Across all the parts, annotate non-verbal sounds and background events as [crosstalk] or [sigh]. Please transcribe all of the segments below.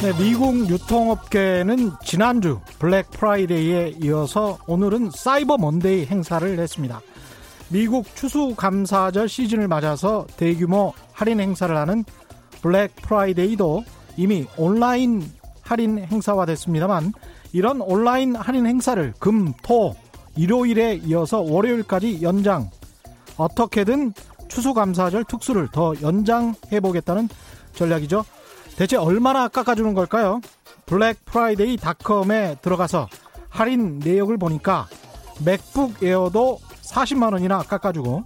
네, 미국 유통업계는 지난주 Black Friday에 이어서 오늘은 Cyber Monday 행사를 했습니다. 미국 추수감사절 시즌을 맞아서 대규모 할인 행사를 하는 Black Friday도 이미 온라인 할인 행사화 됐습니다만 이런 온라인 할인 행사를 금, 토, 일요일에 이어서 월요일까지 연장 어떻게든 추수감사절 특수를 더 연장해 보겠다는 전략이죠. 대체 얼마나 깎아주는 걸까요? Black Friday .com에 들어가서 할인 내역을 보니까 MacBook Air도 40만원이나 깎아주고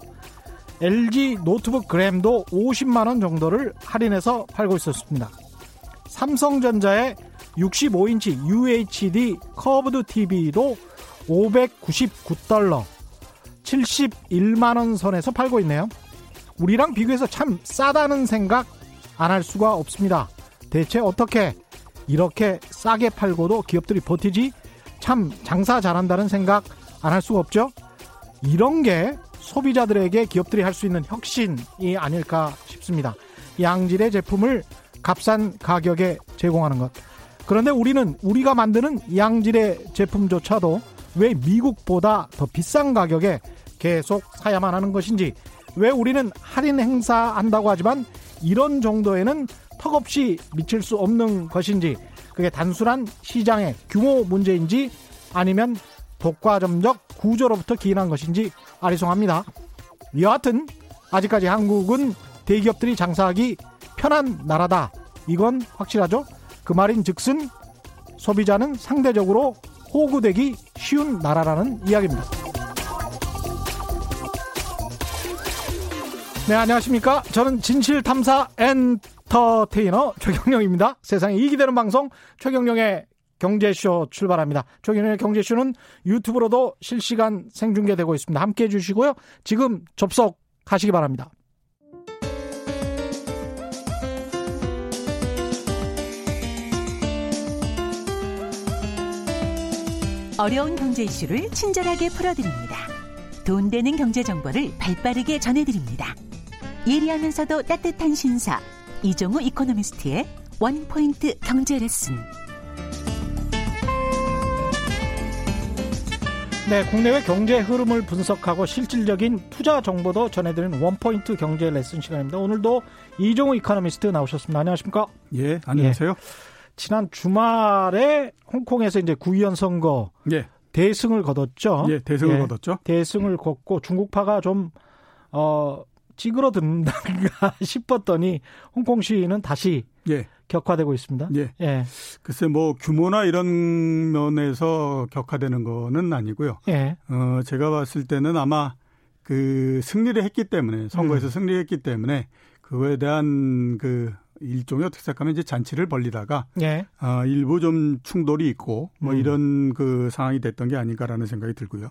LG 노트북 gram도 50만원 정도를 할인해서 팔고 있었습니다. 삼성전자의 65인치 UHD curved TV도 599달러 71만원 선에서 팔고 있네요. 우리랑 비교해서 참 싸다는 생각 안 할 수가 없습니다. 대체 어떻게 이렇게 싸게 팔고도 기업들이 버티지? 참 장사 잘한다는 생각 안 할 수가 없죠? 이런 게 소비자들에게 기업들이 할 수 있는 혁신이 아닐까 싶습니다. 양질의 제품을 값싼 가격에 제공하는 것. 그런데 우리는 우리가 만드는 양질의 제품조차도 왜 미국보다 더 비싼 가격에 계속 사야만 하는 것인지, 왜 우리는 할인 행사한다고 하지만 이런 정도에는 턱없이 미칠 수 없는 것인지 그게 단순한 시장의 규모 문제인지 아니면 독과점적 구조로부터 기인한 것인지 아리송합니다. 여하튼 아직까지 한국은 대기업들이 장사하기 편한 나라다. 이건 확실하죠. 그 말인 즉슨 소비자는 상대적으로 호구되기 쉬운 나라라는 이야기입니다. 네, 안녕하십니까. 저는 진실탐사 엔터테이너 최경령입니다. 세상에 이기 되는 방송 최경령의 경제쇼 출발합니다. 최경령의 경제쇼는 유튜브로도 실시간 생중계되고 있습니다. 함께 해주시고요. 지금 접속하시기 바랍니다. 어려운 경제 이슈를 친절하게 풀어드립니다. 돈 되는 경제 정보를 발빠르게 전해드립니다. 예리하면서도 따뜻한 신사 이종우 economist의 one point 경제 레슨. 네, 국내외 경제 흐름을 분석하고 실질적인 투자 정보도 전해드리는 one point 경제 레슨 시간입니다. 오늘도 이종우 이코노미스트 나오셨습니다. 안녕하십니까? 예, 안녕하세요. 예, 지난 주말에 홍콩에서 이제 구의원 선거 예. 대승을 거뒀죠. 예, 대승을 예, 거뒀죠. 대승을 걷고 중국파가 좀 어, 찌그러든가 [laughs] 싶었더니 홍콩 시위는 다시 예. 격화되고 있습니다. 예. 예. 글쎄 뭐 규모나 이런 면에서 격화되는 거는 아니고요. 예. 어, 제가 봤을 때는 아마 그 승리를 했기 때문에 선거에서 음. 승리했기 때문에 그거에 대한 그 일종의 어떻게 생각하면 이제 잔치를 벌리다가 예. 어, 일부 좀 충돌이 있고 뭐 음. 이런 그 상황이 됐던 게 아닌가라는 생각이 들고요.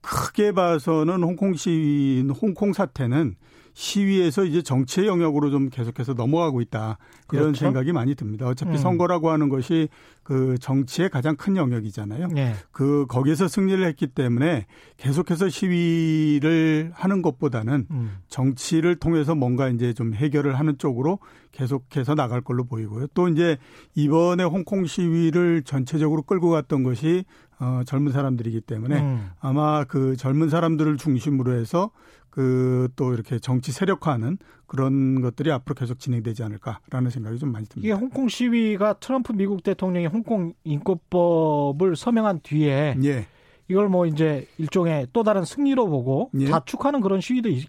크게 봐서는 홍콩 시위, 홍콩 사태는 시위에서 이제 정치의 영역으로 좀 계속해서 넘어가고 있다. 이런 그렇죠? 생각이 많이 듭니다. 어차피 음. 선거라고 하는 것이 그 정치의 가장 큰 영역이잖아요. 네. 그 거기에서 승리를 했기 때문에 계속해서 시위를 하는 것보다는 음. 정치를 통해서 뭔가 이제 좀 해결을 하는 쪽으로 계속해서 나갈 걸로 보이고요. 또 이제 이번에 홍콩 시위를 전체적으로 끌고 갔던 것이 어 젊은 사람들이기 때문에 음. 아마 그 젊은 사람들을 중심으로 해서 그 또 이렇게 정치 세력화하는 그런 것들이 앞으로 계속 진행되지 않을까라는 생각이 좀 많이 듭니다. 이게 홍콩 시위가 트럼프 미국 대통령이 홍콩 인권법을 서명한 뒤에 예. 이걸 뭐 이제 일종의 또 다른 승리로 보고 예. 자축하는 그런 시위도 있,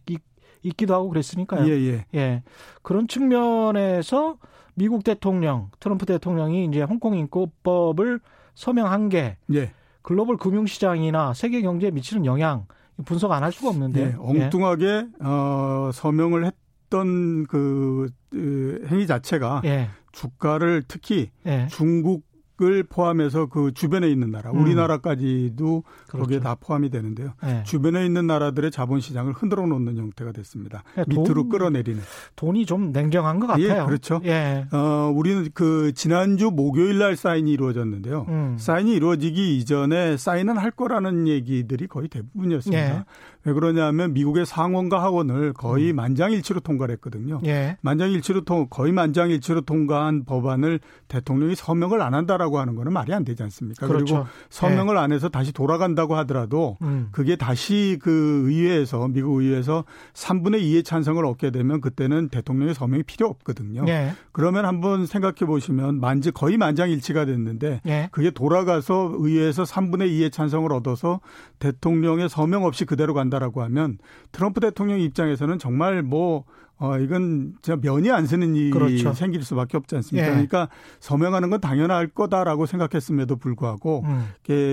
있 기도 하고 그랬으니까요. 예, 예. 예. 그런 측면에서 미국 대통령, 트럼프 대통령이 이제 홍콩 인권법을 서명한 게 예. 글로벌 금융시장이나 세계 경제에 미치는 영향 분석 안 할 수가 없는데. 예, 엉뚱하게 예. 어, 서명을 했던 그, 그 행위 자체가 예. 주가를 특히 예. 중국 을 포함해서 그 주변에 있는 나라, 음. 우리나라까지도 그렇죠. 거기에 다 포함이 되는데요. 네. 주변에 있는 나라들의 자본 시장을 흔들어 놓는 형태가 됐습니다. 네, 밑으로 돈, 끌어내리는. 돈이 좀 냉정한 것 예, 같아요. 예, 그렇죠. 예. 어, 우리는 그 지난주 목요일 날 사인이 이루어졌는데요. 음. 사인이 이루어지기 이전에 사인은 할 거라는 얘기들이 거의 대부분이었습니다. 예. 왜 그러냐면 미국의 상원과 하원을 거의 음. 만장일치로 통과를 했거든요. 예. 만장일치로 통 거의 만장일치로 통과한 법안을 대통령이 서명을 안 한다라고 하는 거는 말이 안 되지 않습니까? 그렇죠. 그리고 서명을 예. 안 해서 다시 돌아간다고 하더라도 음. 그게 다시 그 의회에서 미국 의회에서 3분의 2의 찬성을 얻게 되면 그때는 대통령의 서명이 필요 없거든요. 예. 그러면 한번 생각해 보시면 만지 거의 만장일치가 됐는데 예. 그게 돌아가서 의회에서 3분의 2의 찬성을 얻어서 대통령의 서명 없이 그대로 간 한다라고 하면 트럼프 대통령 입장에서는 정말 뭐 어, 이건 저 면이 안 쓰는 일이 그렇죠. 생길 수밖에 없지 않습니까? 예. 그러니까 서명하는 건 당연할 거다라고 생각했음에도 불구하고 음.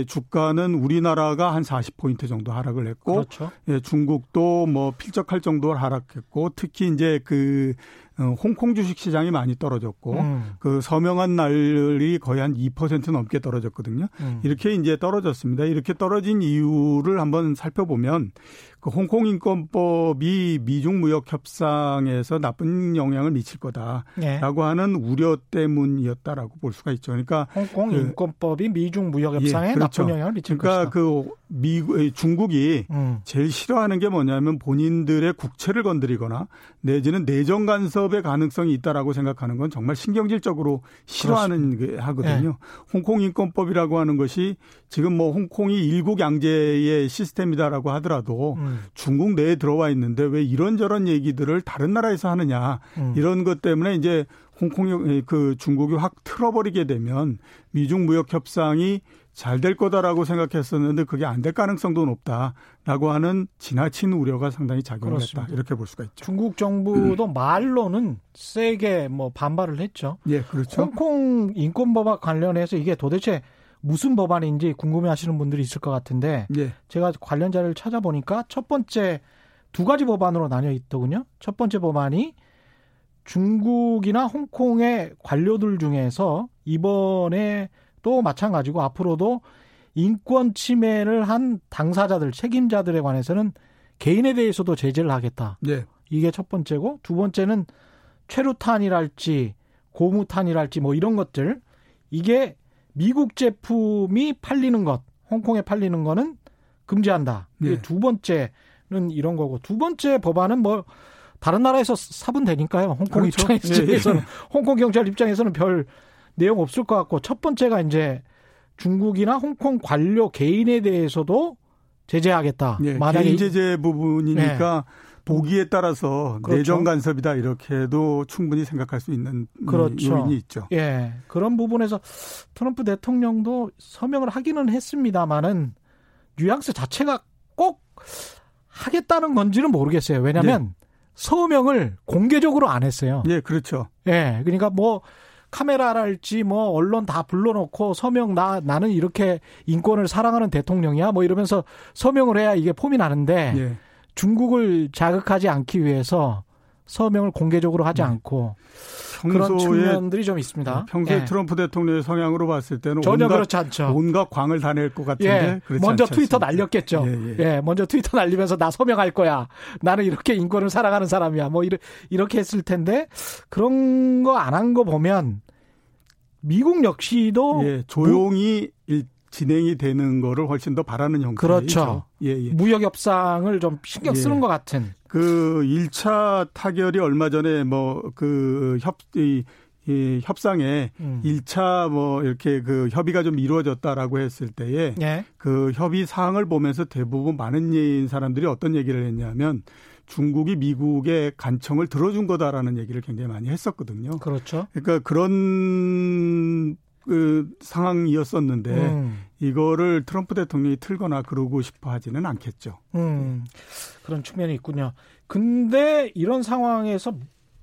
주가는 우리나라가 한 40포인트 정도 하락을 했고 그렇죠. 예, 중국도 뭐 필적할 정도로 하락했고 특히 이제 그 어, 홍콩 주식 시장이 많이 떨어졌고 음. 그 서명한 날이 거의 한 2% 넘게 떨어졌거든요. 음. 이렇게 이제 떨어졌습니다. 이렇게 떨어진 이유를 한번 살펴보면 그 홍콩 인권법이 미중 무역 협상에서 나쁜 영향을 미칠 거다라고 네. 하는 우려 때문이었다라고 볼 수가 있죠. 그러니까 홍콩 그, 인권법이 미중 무역 협상에 예, 그렇죠. 나쁜 영향을 미칠 그러니까 것이다. 그 미국 중국이 음. 제일 싫어하는 게 뭐냐면 본인들의 국채를 건드리거나 내지는 내정 간섭의 가능성이 있다라고 생각하는 건 정말 신경질적으로 싫어하는 게 하거든요. 네. 홍콩 인권법이라고 하는 것이 지금 뭐 홍콩이 일국 양제의 시스템이다라고 하더라도 음. 중국 내에 들어와 있는데 왜 이런저런 얘기들을 다른 나라에서 하느냐 음. 이런 것 때문에 이제 홍콩이 그 중국이 확 틀어버리게 되면 미중 무역 협상이 잘 될 거다라고 생각했었는데 그게 안 될 가능성도 높다라고 하는 지나친 우려가 상당히 작용했다 이렇게 볼 수가 있죠. 중국 정부도 음. 말로는 세게 뭐 반발을 했죠. 예, 그렇죠. 홍콩 인권법과 관련해서 이게 도대체 무슨 법안인지 궁금해하시는 분들이 있을 것 같은데 예. 제가 관련 자료를 찾아보니까 첫 번째 두 가지 법안으로 나뉘어 있더군요. 첫 번째 법안이 중국이나 홍콩의 관료들 중에서 이번에 또 마찬가지고 앞으로도 인권 침해를 한 당사자들 책임자들에 관해서는 개인에 대해서도 제재를 하겠다. 예. 이게 첫 번째고 두 번째는 최루탄이랄지 고무탄이랄지 뭐 이런 것들 이게 미국 제품이 팔리는 것, 홍콩에 팔리는 거는 금지한다. 네. 두 번째는 이런 거고 두 번째 법안은 뭐 다른 나라에서 사면 되니까요. 홍콩 그렇죠. 입장에서는 예, 예. 홍콩 경찰 입장에서는 별 내용 없을 것 같고 첫 번째가 이제 중국이나 홍콩 관료 개인에 대해서도 제재하겠다. 예, 만약에 개인 제재 부분이니까 네. 보기에 따라서 그렇죠. 내정 간섭이다 이렇게도 충분히 생각할 수 있는 그렇죠. 요인이 있죠. 예. 그런 부분에서 트럼프 대통령도 서명을 하기는 했습니다만은 뉘앙스 자체가 꼭 하겠다는 건지는 모르겠어요. 왜냐하면 예. 서명을 공개적으로 안 했어요. 예, 그렇죠. 예. 그러니까 뭐 카메라랄지 뭐 언론 다 불러놓고 서명 나 나는 이렇게 인권을 사랑하는 대통령이야 뭐 이러면서 서명을 해야 이게 폼이 나는데 예. 중국을 자극하지 않기 위해서 서명을 공개적으로 하지 네. 않고 그런 측면들이 좀 있습니다. 네, 평소에 예. 트럼프 대통령의 성향으로 봤을 때는 전혀 온갖, 그렇지 않죠. 온갖 광을 다낼 것 같은데 예. 먼저 트위터 않습니다. 날렸겠죠. 예, 예. 예, 먼저 트위터 날리면서 나 서명할 거야. 나는 이렇게 인권을 사랑하는 사람이야. 뭐 이렇게 했을 텐데 그런 거 안 한 거 보면 미국 역시도 예, 조용히 뭐, 진행이 되는 거를 훨씬 더 바라는 형태죠. 그렇죠. 예, 예. 무역 협상을 좀 신경 예. 쓰는 예. 것 같은. 그 1차 타결이 얼마 전에 뭐그 협, 이, 이 협상에 음. 1차 뭐 이렇게 그 협의가 좀 이루어졌다라고 했을 때에 예. 그 협의 사항을 보면서 대부분 많은 사람들이 어떤 얘기를 했냐면 중국이 미국의 간청을 들어준 거다라는 얘기를 굉장히 많이 했었거든요. 그렇죠. 그러니까 그런 그 상황이었었는데 음. 이거를 트럼프 대통령이 틀거나 그러고 싶어 하지는 않겠죠. 음. 그런 측면이 있군요. 근데 이런 상황에서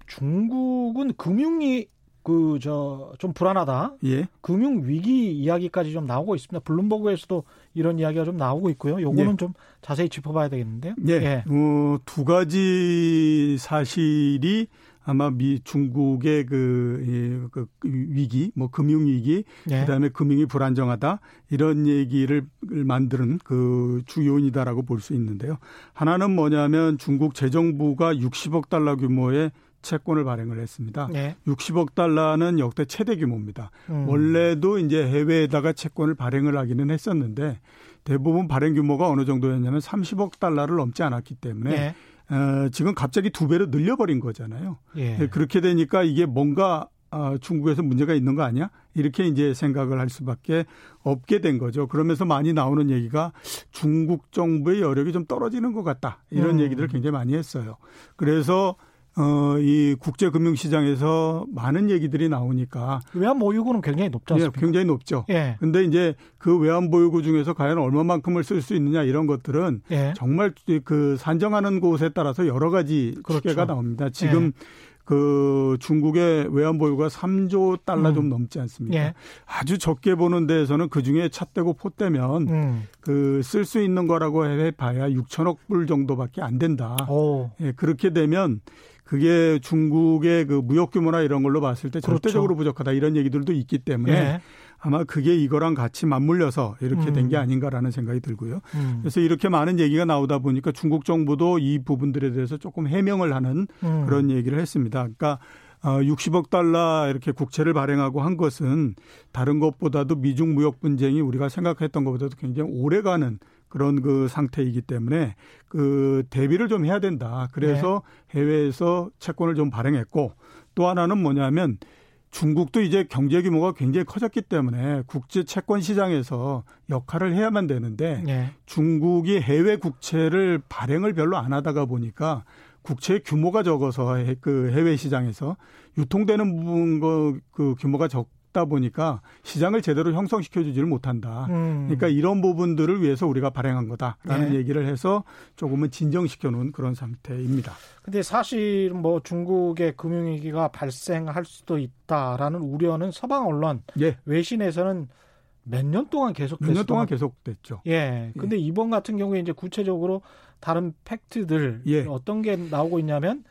중국은 금융이 그 저 좀 불안하다. 예. 금융 위기 이야기까지 좀 나오고 있습니다. 블룸버그에서도 이런 이야기가 좀 나오고 있고요. 요거는 예. 좀 자세히 짚어봐야 되겠는데요. 예. 예. 어, 두 가지 사실이 아마 미 중국의 그, 이, 그 위기, 뭐 금융 위기, 네. 그다음에 금융이 불안정하다 이런 얘기를 만드는 그 주요인이다라고 볼 수 있는데요. 하나는 뭐냐면 중국 재정부가 60억 달러 규모의 채권을 발행을 했습니다. 네. 60억 달러는 역대 최대 규모입니다. 음. 원래도 이제 해외에다가 채권을 발행을 하기는 했었는데 대부분 발행 규모가 어느 정도였냐면 30억 달러를 넘지 않았기 때문에 예. 어, 지금 갑자기 두 배로 늘려버린 거잖아요. 예. 예 그렇게 되니까 이게 뭔가 어, 중국에서 문제가 있는 거 아니야? 이렇게 이제 생각을 할 수밖에 없게 된 거죠. 그러면서 많이 나오는 얘기가 중국 정부의 여력이 좀 떨어지는 것 같다. 이런 음. 얘기들을 굉장히 많이 했어요. 그래서 어, 이 국제금융시장에서 많은 얘기들이 나오니까. 외환보유고는 굉장히 높지 않습니까? 예, 굉장히 높죠. 예. 근데 이제 그 외환보유고 중에서 과연 얼마만큼을 쓸 수 있느냐 이런 것들은 예. 정말 그 산정하는 곳에 따라서 여러 가지 그렇죠. 추계가 나옵니다. 지금 예. 그 중국의 외환 보유가 3조 달러 음. 좀 넘지 않습니까? 예. 아주 적게 보는 데에서는 그 중에 찻대고 포대면 음. 그쓸 수 있는 거라고 해 봐야 6천억 불 정도밖에 안 된다. 오. 예, 그렇게 되면 그게 중국의 그 무역 규모나 이런 걸로 봤을 때 그렇죠. 절대적으로 부족하다 이런 얘기들도 있기 때문에 예. 아마 그게 이거랑 같이 맞물려서 이렇게 음. 된게 아닌가라는 생각이 들고요. 음. 그래서 이렇게 많은 얘기가 나오다 보니까 중국 정부도 이 부분들에 대해서 조금 해명을 하는 음. 그런 얘기를 했습니다. 그러니까 어 60억 달러 이렇게 국채를 발행하고 한 것은 다른 것보다도 미중 무역 분쟁이 우리가 생각했던 것보다도 굉장히 오래가는 그런 그 상태이기 때문에 그 대비를 좀 해야 된다. 그래서 네. 해외에서 채권을 좀 발행했고 또 하나는 뭐냐면 중국도 이제 경제 규모가 굉장히 커졌기 때문에 국제 채권 시장에서 역할을 해야만 되는데 네. 중국이 해외 국채를 발행을 별로 안 하다가 보니까 국채 규모가 적어서 그 해외 시장에서 유통되는 부분 그 규모가 적 없다 보니까 시장을 제대로 형성시켜 주지를 못한다. 음. 그러니까 이런 부분들을 위해서 우리가 발행한 거다라는 네. 얘기를 해서 조금은 진정시켜 놓은 그런 상태입니다. 근데 사실 뭐 중국의 금융위기가 발생할 수도 있다라는 우려는 서방 언론, 예. 외신에서는 몇 년 동안 계속됐죠. 몇년 동안 계속됐죠. 예. 근데 예. 이번 같은 경우에 이제 구체적으로 다른 팩트들 예. 어떤 게 나오고 있냐면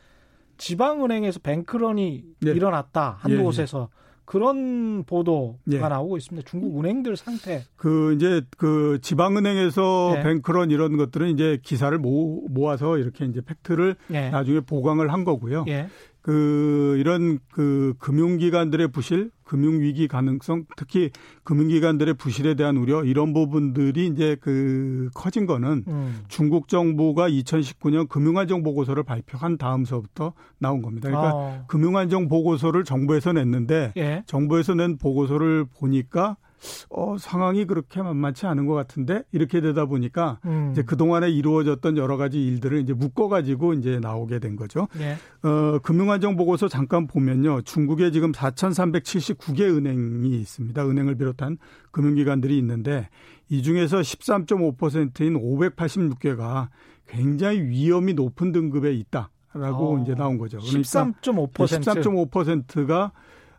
지방은행에서 뱅크런이 예. 일어났다 한 예. 곳에서 그런 보도가 예. 나오고 있습니다. 중국 은행들 상태. 그 이제 그 지방은행에서 예. 뱅크런 이런 것들은 이제 기사를 모, 모아서 이렇게 이제 팩트를 예. 나중에 보강을 한 거고요. 예. 그 이런 그 금융기관들의 부실, 금융위기 가능성, 특히 금융기관들의 부실에 대한 우려 이런 부분들이 이제 그 커진 거는 음. 중국 정부가 2019년 금융안정 보고서를 발표한 다음서부터 나온 겁니다. 그러니까 어. 금융안정 보고서를 정부에서 냈는데 예. 정부에서 낸 보고서를 보니까 어, 상황이 그렇게 만만치 않은 것 같은데 이렇게 되다 보니까 음. 이제 그 동안에 이루어졌던 여러 가지 일들을 이제 묶어가지고 이제 나오게 된 거죠. 네. 어, 금융안정 보고서 잠깐 보면요, 중국에 지금 4,379개 은행이 있습니다. 은행을 비롯한 금융기관들이 있는데 이 중에서 13.5%인 586개가 굉장히 위험이 높은 등급에 있다 라고 어. 이제 나온 거죠. 그러니까 13.5% 13.5%가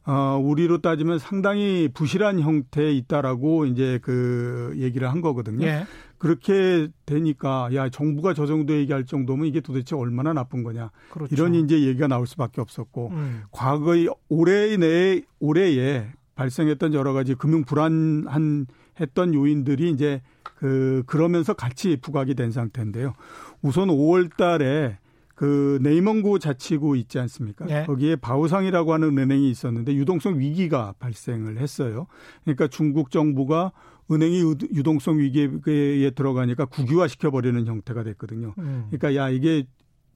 어, 우리로 따지면 상당히 부실한 형태에 있다라고 이제 그 얘기를 한 거거든요. 예. 그렇게 되니까 야 정부가 저 정도 얘기할 정도면 이게 도대체 얼마나 나쁜 거냐 그렇죠. 이런 이제 얘기가 나올 수밖에 없었고 음. 과거의 올해 내에 올해에 발생했던 여러 가지 금융 불안한 했던 요인들이 이제 그 그러면서 같이 부각이 된 상태인데요. 우선 5월 달에 그 네이먼구 자치구 있지 않습니까? 네. 거기에 바오상이라고 하는 은행이 있었는데 유동성 위기가 발생을 했어요. 그러니까 중국 정부가 은행이 유동성 위기에 들어가니까 국유화 시켜버리는 형태가 됐거든요. 음. 그러니까 야 이게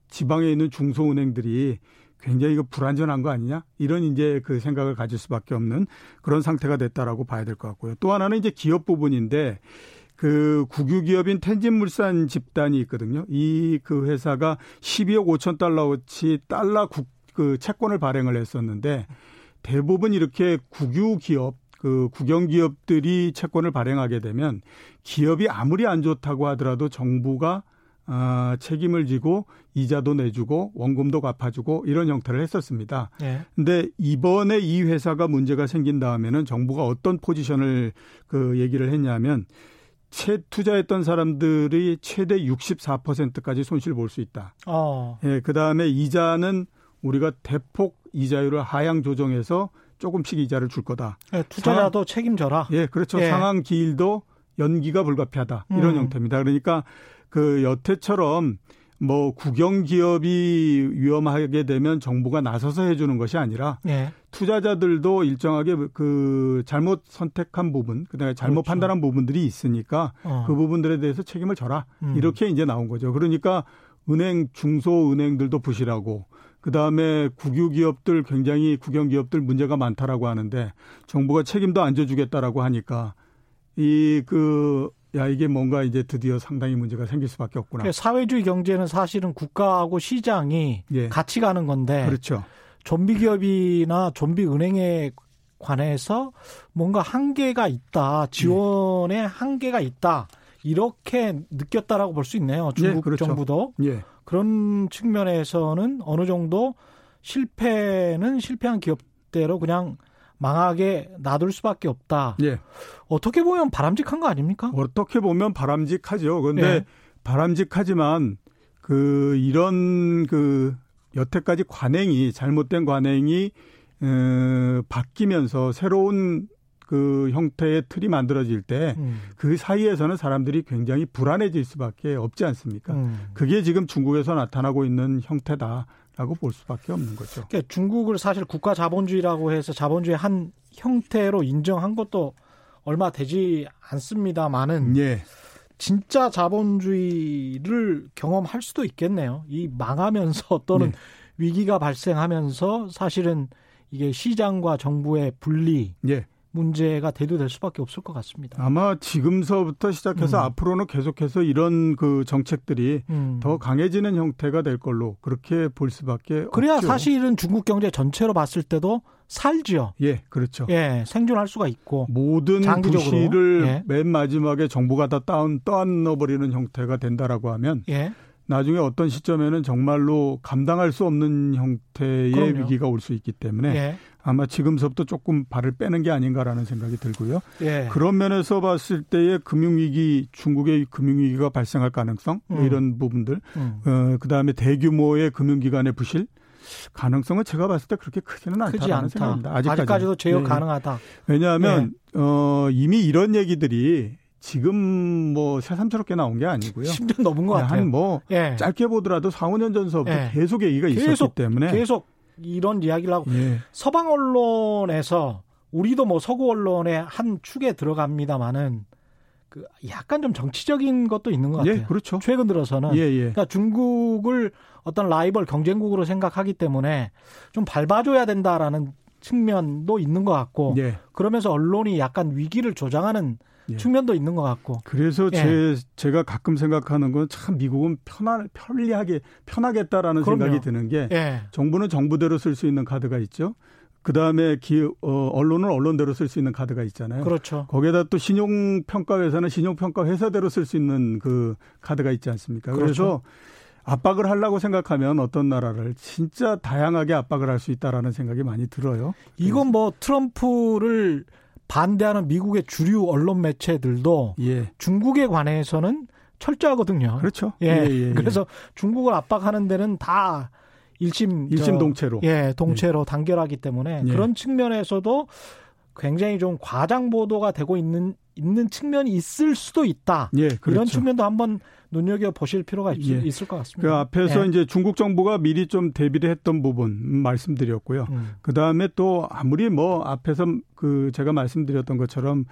지방에 있는 중소은행들이 굉장히 이거 불안전한 거 아니냐? 이런 이제 그 생각을 가질 수밖에 없는 그런 상태가 됐다라고 봐야 될 것 같고요. 또 하나는 이제 기업 부분인데 그 국유기업인 텐진물산 집단이 있거든요. 이 그 회사가 12억 5천 달러어치 달러 국, 그 채권을 발행을 했었는데 대부분 이렇게 국유기업 그 국영 기업들이 채권을 발행하게 되면 기업이 아무리 안 좋다고 하더라도 정부가 아, 책임을 지고 이자도 내주고 원금도 갚아주고 이런 형태를 했었습니다. 네. 근데 이번에 이 회사가 문제가 생긴 다음에는 정부가 어떤 포지션을 그 얘기를 했냐면 채 투자했던 사람들이 최대 64%까지 손실 볼수 있다. 어. 예, 그 다음에 이자는 우리가 대폭 이자율을 하향 조정해서 조금씩 이자를 줄 거다. 예, 투자자도 상황, 책임져라. 예, 그렇죠. 예. 상황 기일도 연기가 불가피하다. 이런 음. 형태입니다. 그러니까 그 여태처럼 뭐 국영 기업이 위험하게 되면 정부가 나서서 해주는 것이 아니라 예. 투자자들도 일정하게 그 잘못 선택한 부분, 그다음에 잘못 그렇죠. 판단한 부분들이 있으니까 어. 그 부분들에 대해서 책임을 져라. 음. 이렇게 이제 나온 거죠. 그러니까 은행 중소 은행들도 부실하고 그다음에 국유 기업들 굉장히 국영 기업들 문제가 많다라고 하는데 정부가 책임도 안 져주겠다라고 하니까 이 그 야 이게 뭔가 이제 드디어 상당히 문제가 생길 수밖에 없구나. 그러니까 사회주의 경제는 사실은 국가하고 시장이 예. 같이 가는 건데 그렇죠. 좀비 기업이나 좀비 은행에 관해서 뭔가 한계가 있다. 지원에 예. 한계가 있다. 이렇게 느꼈다라고 볼 수 있네요. 중국 예, 그렇죠. 정부도. 예. 그런 측면에서는 어느 정도 실패는 실패한 기업대로 그냥 망하게 놔둘 수밖에 없다. 예. 어떻게 보면 바람직한 거 아닙니까? 어떻게 보면 바람직하죠. 그런데 예. 바람직하지만 그 이런 그 여태까지 관행이 잘못된 관행이 어, 바뀌면서 새로운 그 형태의 틀이 만들어질 때그 음. 그 사이에서는 사람들이 굉장히 불안해질 수밖에 없지 않습니까? 음. 그게 지금 중국에서 나타나고 있는 형태다 라고 볼 수밖에 없는 거죠. 그러니까 중국을 사실 국가 자본주의라고 해서 자본주의 한 형태로 인정한 것도 얼마 되지 않습니다만은 예. 진짜 자본주의를 경험할 수도 있겠네요. 이 망하면서 [laughs] 또는 예. 위기가 발생하면서 사실은 이게 시장과 정부의 분리 예. 문제가 대두될 수밖에 없을 것 같습니다. 아마 지금서부터 시작해서 음. 앞으로는 계속해서 이런 그 정책들이 음. 더 강해지는 형태가 될 걸로 그렇게 볼 수밖에 그래야 없죠. 사실은 중국 경제 전체로 봤을 때도 살지요. 예, 그렇죠. 예, 생존할 수가 있고 모든 장기적으로. 부실을 예. 맨 마지막에 정부가 다 다운 떠안넣어버리는 형태가 된다라고 하면 예. 나중에 어떤 시점에는 정말로 감당할 수 없는 형태의 그럼요. 위기가 올 수 있기 때문에 예. 아마 지금서부터 조금 발을 빼는 게 아닌가라는 생각이 들고요. 예. 그런 면에서 봤을 때의 금융위기, 중국의 금융위기가 발생할 가능성 음. 이런 부분들, 음. 어, 그 다음에 대규모의 금융기관의 부실 가능성은 제가 봤을 때 그렇게 크지는 않다는 않다. 생각입니다. 아직까지. 아직까지도 제어 네. 가능하다. 왜냐하면 네. 어, 이미 이런 얘기들이 지금 뭐 새삼스럽게 나온 게 아니고요. 10년 넘은 것 같아요. 한뭐 예. 짧게 보더라도 4, 5년 전서부터 예. 계속 얘기가 계속, 있었기 때문에 계속 이런 이야기를 하고 예. 서방 언론에서 우리도 뭐 서구 언론의 한 축에 들어갑니다마는 그 약간 좀 정치적인 것도 있는 것 예, 같아요. 예, 그렇죠. 최근 들어서는 예, 예. 그러니까 중국을 어떤 라이벌 경쟁국으로 생각하기 때문에 좀 밟아줘야 된다라는 측면도 있는 것 같고 예. 그러면서 언론이 약간 위기를 조장하는 예. 측면도 있는 것 같고. 그래서 예. 제 제가 가끔 생각하는 건 참 미국은 편할 편리하게 편하겠다라는 그럼요. 생각이 드는 게 예. 정부는 정부대로 쓸 수 있는 카드가 있죠. 그 다음에 기 어, 언론은 언론대로 쓸 수 있는 카드가 있잖아요. 그렇죠. 거기에다 또 신용평가 회사는 신용평가 회사대로 쓸 수 있는 그 카드가 있지 않습니까? 그렇죠. 그래서 압박을 하려고 생각하면 어떤 나라를 진짜 다양하게 압박을 할 수 있다라는 생각이 많이 들어요. 이건 뭐 트럼프를 반대하는 미국의 주류 언론 매체들도 예. 중국에 관해서는 철저하거든요. 그렇죠. 예. 예, 예, 예. 그래서 중국을 압박하는 데는 다 일심 일심 동체로 예 동체로 예. 단결하기 때문에 예. 그런 측면에서도 굉장히 좀 과장 보도가 되고 있는 있는 측면이 있을 수도 있다. 예, 그렇죠. 이런 측면도 한번 눈여겨 보실 필요가 있, 예. 을것 같습니다. 그 앞에서 예. 이제 중국 정부가 미리 좀 대비를 했던 부분 말씀드렸고요. 음. 그 다음에 또 아무리 뭐 앞에서 그 제가 말씀드렸던 것처럼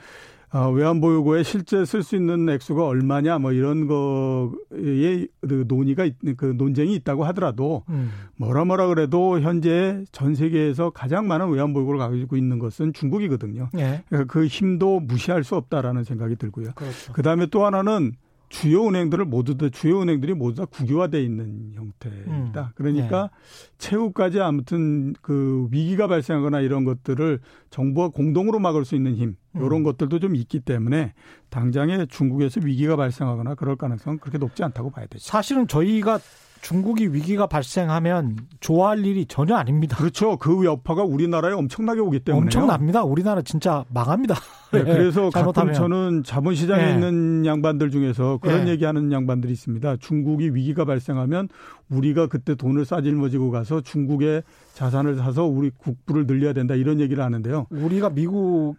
어, 외환보유고에 실제 쓸 수 있는 액수가 얼마냐 뭐 이런 거에 그 논의가 그 논쟁이 있다고 하더라도 음. 뭐라 뭐라 그래도 현재 전 세계에서 가장 많은 외환보유고를 가지고 있는 것은 중국이거든요. 예. 그러니까 그 힘도 무시할 수 없다라는 생각이 들고요. 그렇죠. 그다음에 또 하나는 주요 은행들을 모두 다 주요 은행들이 모두 다 국유화돼 있는 형태입니다. 음. 그러니까 네. 최후까지 아무튼 그 위기가 발생하거나 이런 것들을 정부가 공동으로 막을 수 있는 힘 이런 음. 것들도 좀 있기 때문에 당장에 중국에서 위기가 발생하거나 그럴 가능성은 그렇게 높지 않다고 봐야 되죠. 사실은 저희가 중국이 위기가 발생하면 좋아할 일이 전혀 아닙니다. 그렇죠. 그 여파가 우리나라에 엄청나게 오기 때문에 엄청납니다. 우리나라 진짜 망합니다. 네, 그래서 가끔 저는 자본시장에 네. 있는 양반들 중에서 그런 네. 얘기하는 양반들이 있습니다. 중국이 위기가 발생하면 우리가 그때 돈을 싸질머지고 가서 중국의 자산을 사서 우리 국부를 늘려야 된다 이런 얘기를 하는데요. 우리가 미국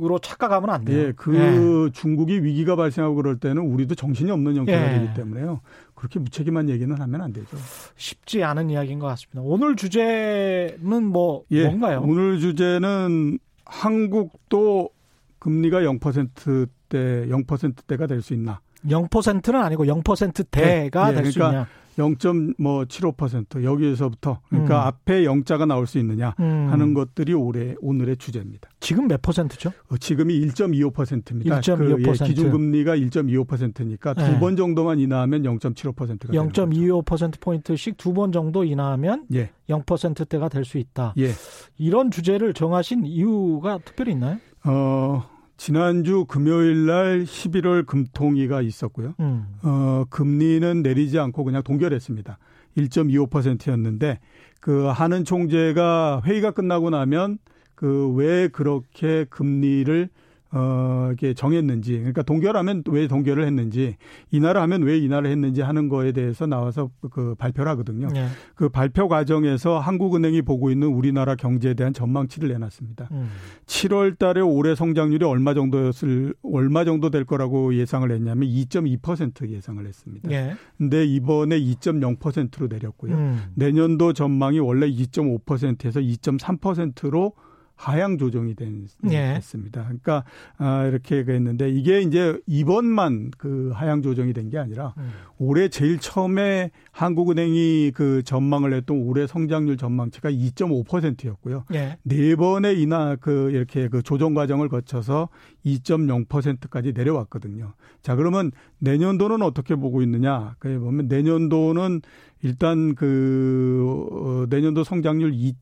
으로 착각하면 안 돼요. 예, 그 예. 중국이 위기가 발생하고 그럴 때는 우리도 정신이 없는 형태가 예. 되기 때문에요. 그렇게 무책임한 얘기는 하면 안 되죠. 쉽지 않은 이야기인 것 같습니다. 오늘 주제는 뭐 예, 뭔가요? 오늘 주제는 한국도 금리가 0%대 0%대가 될 수 있나? 0%는 아니고 0%대가 네, 네, 될수 그러니까 있냐? 0.75% 여기에서부터 그러니까 음. 앞에 영자가 나올 수 있느냐 음. 하는 것들이 올해 오늘의 주제입니다. 지금 몇 퍼센트죠? 어, 지금이 1.25%입니다. 1.25%. 그, 예, 기준금리가 1.25%니까 네. 두번 정도만 인하하면 0.75%가 0.25% 포인트씩 두 번 정도 인하하면 예. 0%대가 될 수 있다. 예. 이런 주제를 정하신 이유가 특별히 있나요? 어, 지난주 금요일 날 11월 금통위가 있었고요. 음. 어, 금리는 내리지 않고 그냥 동결했습니다. 1.25%였는데 그 하는 총재가 회의가 끝나고 나면 그 왜 그렇게 금리를 어, 이게 정했는지, 그러니까 동결하면 왜 동결을 했는지, 인하를 하면 왜 인하를 했는지 하는 거에 대해서 나와서 그 발표를 하거든요. 네. 그 발표 과정에서 한국은행이 보고 있는 우리나라 경제에 대한 전망치를 내놨습니다. 음. 7월 달에 올해 성장률이 얼마 정도였을, 얼마 정도 될 거라고 예상을 했냐면 2.2% 예상을 했습니다. 네. 근데 이번에 2.0%로 내렸고요. 음. 내년도 전망이 원래 2.5%에서 2.3%로 하향 조정이 된, 예. 됐습니다. 그러니까 아, 이렇게 했는데 이게 이제 이번만 그 하향 조정이 된 게 아니라 음. 올해 제일 처음에 한국은행이 그 전망을 했던 올해 성장률 전망치가 2.5%였고요. 예. 네 번의 인하 그 이렇게 그 조정 과정을 거쳐서 2.0%까지 내려왔거든요. 자 그러면 내년도는 어떻게 보고 있느냐? 그 보면 내년도는 일단 그 어, 내년도 성장률 2.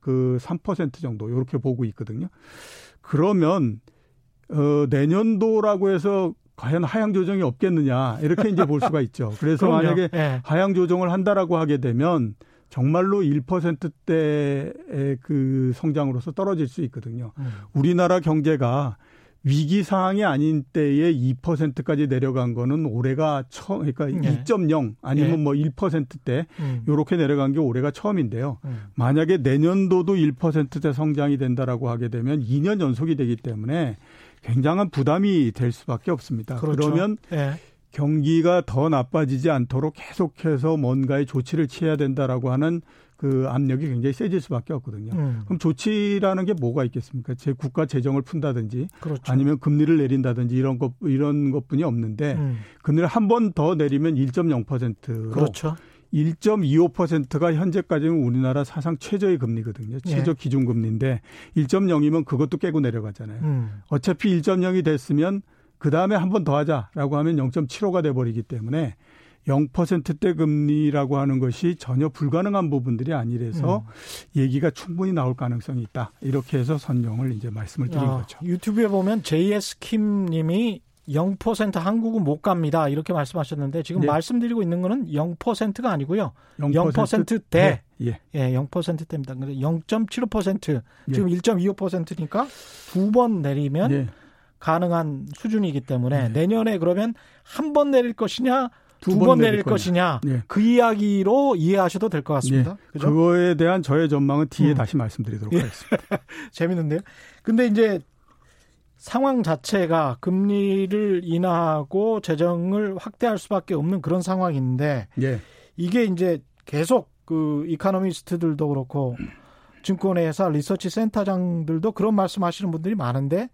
그 3% 정도 이렇게 보고 있거든요. 그러면 어 내년도라고 해서 과연 하향 조정이 없겠느냐 이렇게 이제 볼 수가 있죠. [laughs] 그래서 만약에 네. 하향 조정을 한다라고 하게 되면 정말로 1%대의 그 성장으로서 떨어질 수 있거든요. 음. 우리나라 경제가 위기 상황이 아닌 때에 2%까지 내려간 거는 올해가 처음 그러니까 네. 2.0 아니면 네. 뭐 1%대 음. 요렇게 내려간 게 올해가 처음인데요. 음. 만약에 내년도도 1%대 성장이 된다라고 하게 되면 2년 연속이 되기 때문에 굉장한 부담이 될 수밖에 없습니다. 그렇죠. 그러면 네. 경기가 더 나빠지지 않도록 계속해서 뭔가의 조치를 취해야 된다라고 하는 그 압력이 굉장히 세질 수밖에 없거든요. 음. 그럼 조치라는 게 뭐가 있겠습니까? 제 국가 재정을 푼다든지 그렇죠. 아니면 금리를 내린다든지 이런 것 이런 것뿐이 없는데 음. 금리를 한 번 더 내리면 1.0%로 그렇죠. 1.25%가 현재까지는 우리나라 사상 최저의 금리거든요. 예. 최저 예. 기준 금리인데 1.0이면 그것도 깨고 내려가잖아요. 음. 어차피 1.0이 됐으면 그 다음에 한 번 더 하자라고 하면 0.75가 돼버리기 때문에 0%대 금리라고 하는 것이 전혀 불가능한 부분들이 아니라서 음. 얘기가 충분히 나올 가능성이 있다. 이렇게 해서 선정을 이제 말씀을 드린 아, 거죠. 유튜브에 보면 JS 킴 님이 0% 한국은 못 갑니다. 이렇게 말씀하셨는데 지금 네. 말씀드리고 있는 거는 0%가 아니고요. 0%, 0%대. 네. 예. 예, 0%대입니다. 근데 0.75% 예. 지금 1.25%니까 두 번 내리면 예. 가능한 수준이기 때문에 네. 내년에 그러면 한 번 내릴 것이냐 두번 내릴, 내릴 것이냐 네. 그 이야기로 이해하셔도 될 것 같습니다. 네. 그죠? 그거에 대한 저의 전망은 뒤에 음. 다시 말씀드리도록 예. 하겠습니다. [laughs] 재밌는데요. 근데 이제 상황 자체가 금리를 인하하고 재정을 확대할 수밖에 없는 그런 상황인데 예. 이게 이제 계속 그 이카노미스트들도 그렇고 증권회사 리서치 센터장들도 그런 말씀하시는 분들이 많은데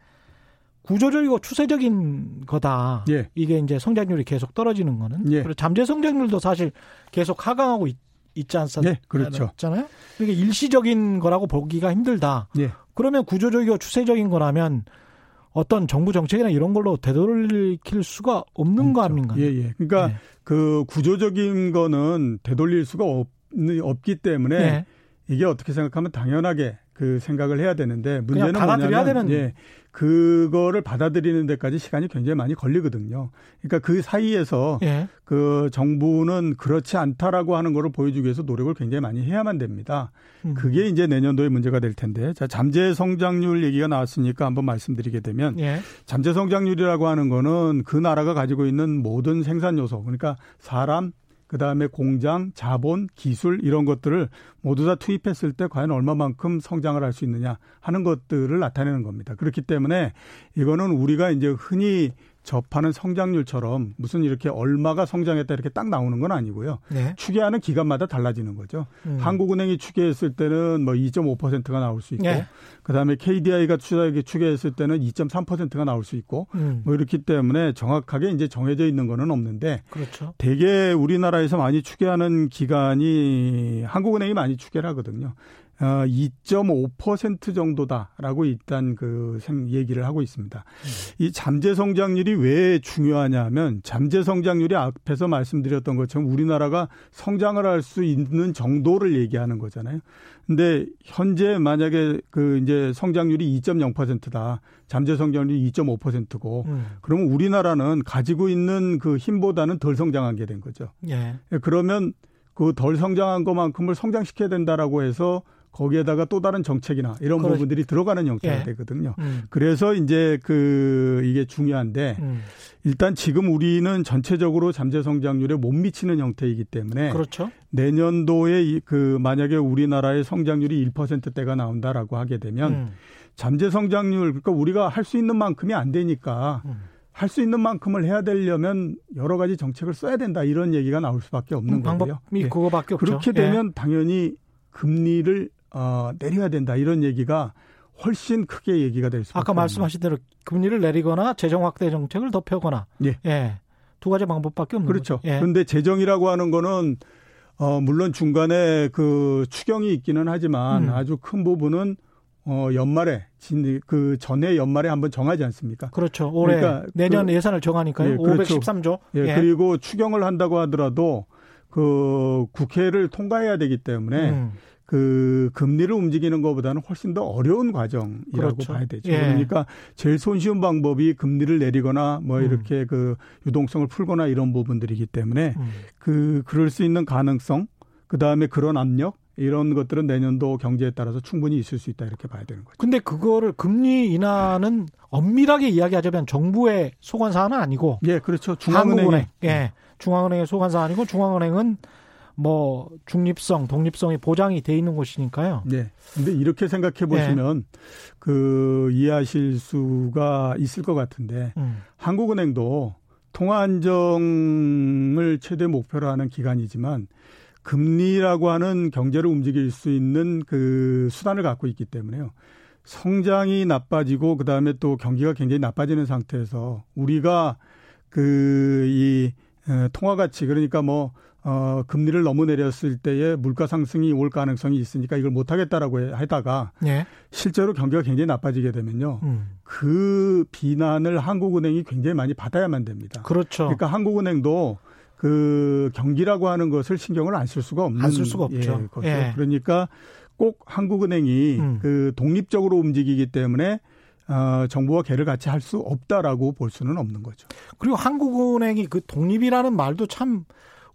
구조적이고 추세적인 거다. 예. 이게 이제 성장률이 계속 떨어지는 거는. 예. 그리고 잠재 성장률도 사실 계속 하강하고 있, 지 않았, 예, 그렇죠. 잖아요. 그러니까 일시적인 거라고 보기가 힘들다. 예. 그러면 구조적이고 추세적인 거라면 어떤 정부 정책이나 이런 걸로 되돌릴 수가 없는 그렇죠. 거 아닙니까? 예, 예. 그러니까 예. 그 구조적인 거는 되돌릴 수가 없, 없기 때문에 예. 이게 어떻게 생각하면 당연하게 그 생각을 해야 되는데 문제는 뭐냐면 되는... 예, 그거를 받아들이는 데까지 시간이 굉장히 많이 걸리거든요. 그러니까 그 사이에서 예. 그 정부는 그렇지 않다라고 하는 거를 보여주기 위해서 노력을 굉장히 많이 해야만 됩니다. 음. 그게 이제 내년도의 문제가 될 텐데 자 잠재 성장률 얘기가 나왔으니까 한번 말씀드리게 되면 예. 잠재 성장률이라고 하는 거는 그 나라가 가지고 있는 모든 생산 요소 그러니까 사람 그 다음에 공장, 자본, 기술 이런 것들을 모두 다 투입했을 때 과연 얼마만큼 성장을 할 수 있느냐 하는 것들을 나타내는 겁니다. 그렇기 때문에 이거는 우리가 이제 흔히 접하는 성장률처럼 무슨 이렇게 얼마가 성장했다 이렇게 딱 나오는 건 아니고요. 네. 추계하는 기간마다 달라지는 거죠. 음. 한국은행이 추계했을 때는 뭐 2.5%가 나올 수 있고, 네. 그 다음에 KDI가 추계했을 때는 2.3%가 나올 수 있고, 음. 뭐 이렇기 때문에 정확하게 이제 정해져 있는 거는 없는데, 그렇죠. 대개 우리나라에서 많이 추계하는 기간이 한국은행이 많이 추계를 하거든요. 어, 2.5% 정도다라고 일단 그 얘기를 하고 있습니다. 음. 이 잠재 성장률이 왜 중요하냐면 잠재 성장률이 앞에서 말씀드렸던 것처럼 우리나라가 성장을 할 수 있는 정도를 얘기하는 거잖아요. 근데 현재 만약에 그 이제 성장률이 2.0%다. 잠재 성장률이 2.5%고 음. 그러면 우리나라는 가지고 있는 그 힘보다는 덜 성장한 게 된 거죠. 예. 그러면 그 덜 성장한 것만큼을 성장시켜야 된다라고 해서 거기에다가 또 다른 정책이나 이런 그렇 부분들이 들어가는 형태가 예. 되거든요. 음. 그래서 이제 그 이게 중요한데 음. 일단 지금 우리는 전체적으로 잠재 성장률에 못 미치는 형태이기 때문에 그렇죠. 내년도에 그 만약에 우리나라의 성장률이 1%대가 나온다라고 하게 되면 음. 잠재 성장률 그러니까 우리가 할 수 있는 만큼이 안 되니까 음. 할수 있는 만큼을 해야 되려면 여러 가지 정책을 써야 된다 이런 얘기가 나올 수밖에 없는 방법이 거고요. 방법이 예. 그거밖에 없죠. 그렇게 되면 예. 당연히 금리를 어, 내려야 된다 이런 얘기가 훨씬 크게 얘기가 될 수밖에 아까 말씀하신 대로 금리를 내리거나 재정 확대 정책을 더 펴거나 예. 예. 두 가지 방법밖에 없는 그렇죠. 거죠. 예. 그런데 재정이라고 하는 거는 어 물론 중간에 그 추경이 있기는 하지만 음. 아주 큰 부분은 어 연말에 그 전에 연말에 한번 정하지 않습니까? 그렇죠. 올해 그러니까 내년 그, 예산을 정하니까요. 예, 그렇죠. 513조. 예, 예, 그리고 추경을 한다고 하더라도 그 국회를 통과해야 되기 때문에 음. 그 금리를 움직이는 것보다는 훨씬 더 어려운 과정이라고 그렇죠. 봐야 되죠. 예. 그러니까 제일 손쉬운 방법이 금리를 내리거나 뭐 음. 이렇게 그 유동성을 풀거나 이런 부분들이기 때문에 음. 그 그럴 수 있는 가능성 그 다음에 그런 압력 이런 것들은 내년도 경제에 따라서 충분히 있을 수 있다 이렇게 봐야 되는 거죠. 근데 그거를 금리 인하는 엄밀하게 이야기하자면 정부의 소관 사안은 아니고 예, 그렇죠. 중앙은행 예. 중앙은행의 소관 사안이고 중앙은행은 뭐 중립성, 독립성이 보장이 돼 있는 곳이니까요. 네. 근데 이렇게 생각해 보시면 네. 그 이해하실 수가 있을 것 같은데 음. 한국은행도 통화 안정을 최대 목표로 하는 기관이지만 금리라고 하는 경제를 움직일 수 있는 그 수단을 갖고 있기 때문에요. 성장이 나빠지고 그다음에 또 경기가 굉장히 나빠지는 상태에서 우리가 그이 통화 가치 그러니까 뭐 어, 금리를 너무 내렸을 때에 물가 상승이 올 가능성이 있으니까 이걸 못 하겠다라고 하다가 예. 실제로 경기가 굉장히 나빠지게 되면요. 음. 그 비난을 한국은행이 굉장히 많이 받아야만 됩니다. 그렇죠. 그러니까 한국은행도 그 경기라고 하는 것을 신경을 안 쓸 수가 없는 안 쓸 수가 없죠. 예, 예. 그러니까 꼭 한국은행이 음. 그 독립적으로 움직이기 때문에 어, 정부와 개를 같이 할 수 없다라고 볼 수는 없는 거죠. 그리고 한국은행이 그 독립이라는 말도 참